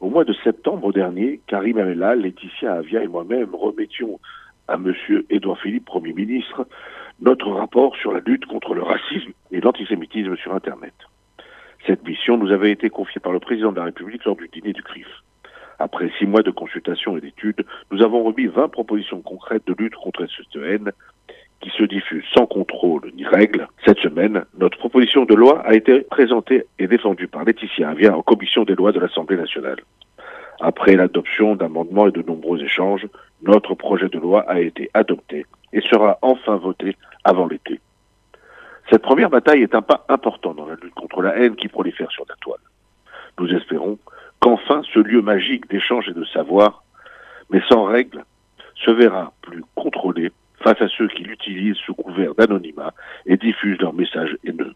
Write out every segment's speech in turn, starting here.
Au mois de septembre dernier, Karim Amela, Laetitia Avia et moi-même remettions à M. Édouard Philippe, Premier ministre, notre rapport sur la lutte contre le racisme et l'antisémitisme sur Internet. Cette mission nous avait été confiée par le président de la République lors du dîner du CRIF. Après six mois de consultation et d'études, nous avons remis 20 propositions concrètes de lutte contre cette haine qui se diffuse sans contrôle ni règle. Cette semaine, notre proposition de loi a été présentée et défendue par Laetitia Avia en commission des lois de l'Assemblée nationale. Après l'adoption d'amendements et de nombreux échanges, notre projet de loi a été adopté et sera enfin voté avant l'été. Cette première bataille est un pas important dans la lutte contre la haine qui prolifère sur la toile. Nous espérons qu'enfin ce lieu magique d'échange et de savoir, mais sans règles, se verra plus contrôlé face à ceux qui l'utilisent sous couvert d'anonymat et diffusent leurs messages haineux.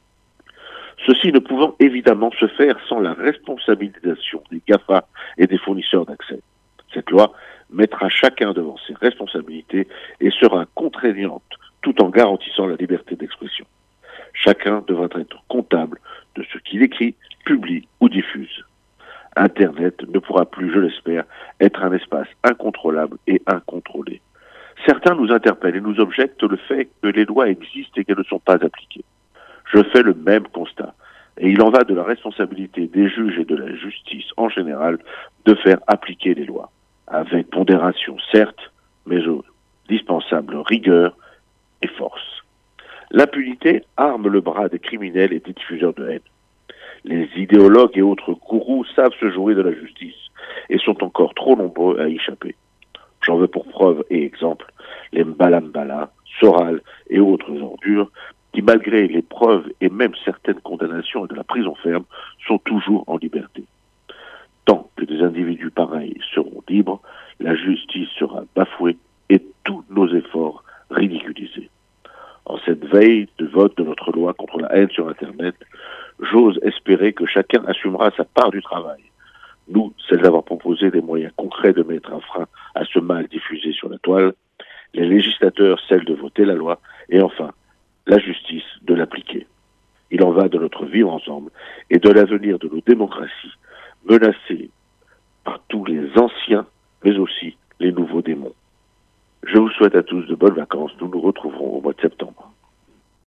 Ceci ne pouvant évidemment se faire sans la responsabilisation des GAFA et des fournisseurs d'accès. Cette loi mettra chacun devant ses responsabilités et sera contraignante tout en garantissant la liberté d'expression. Chacun devra être comptable de ce qu'il écrit, publie ou diffuse. Internet ne pourra plus, je l'espère, être un espace incontrôlable et incontrôlé. Certains nous interpellent et nous objectent le fait que les lois existent et qu'elles ne sont pas appliquées. Je fais le même constat. Et il en va de la responsabilité des juges et de la justice en général de faire appliquer les lois. Avec pondération, certes, mais au dispensable rigueur et force. L'impunité arme le bras des criminels et des diffuseurs de haine. Les idéologues et autres gourous savent se jouer de la justice et sont encore trop nombreux à y échapper. J'en veux pour preuve et exemple les Mbalambala, Soral et autres ordures qui, malgré les preuves et même certaines condamnations et de la prison ferme, sont toujours en liberté. Tant que des individus pareils seront libres, la justice sera bafouée et tous nos efforts ridiculisés. En cette veille de vote de notre loi contre la haine sur Internet, j'ose espérer que chacun assumera sa part du travail. Nous, celle d'avoir proposé des moyens concrets de mettre un frein à ce mal diffusé sur la toile, les législateurs, celle de voter la loi, et enfin, la justice de l'appliquer. Il en va de notre vivre ensemble et de l'avenir de nos démocraties, menacées par tous les anciens, mais aussi les nouveaux démons. Je vous souhaite à tous de bonnes vacances. Nous nous retrouverons au mois de septembre.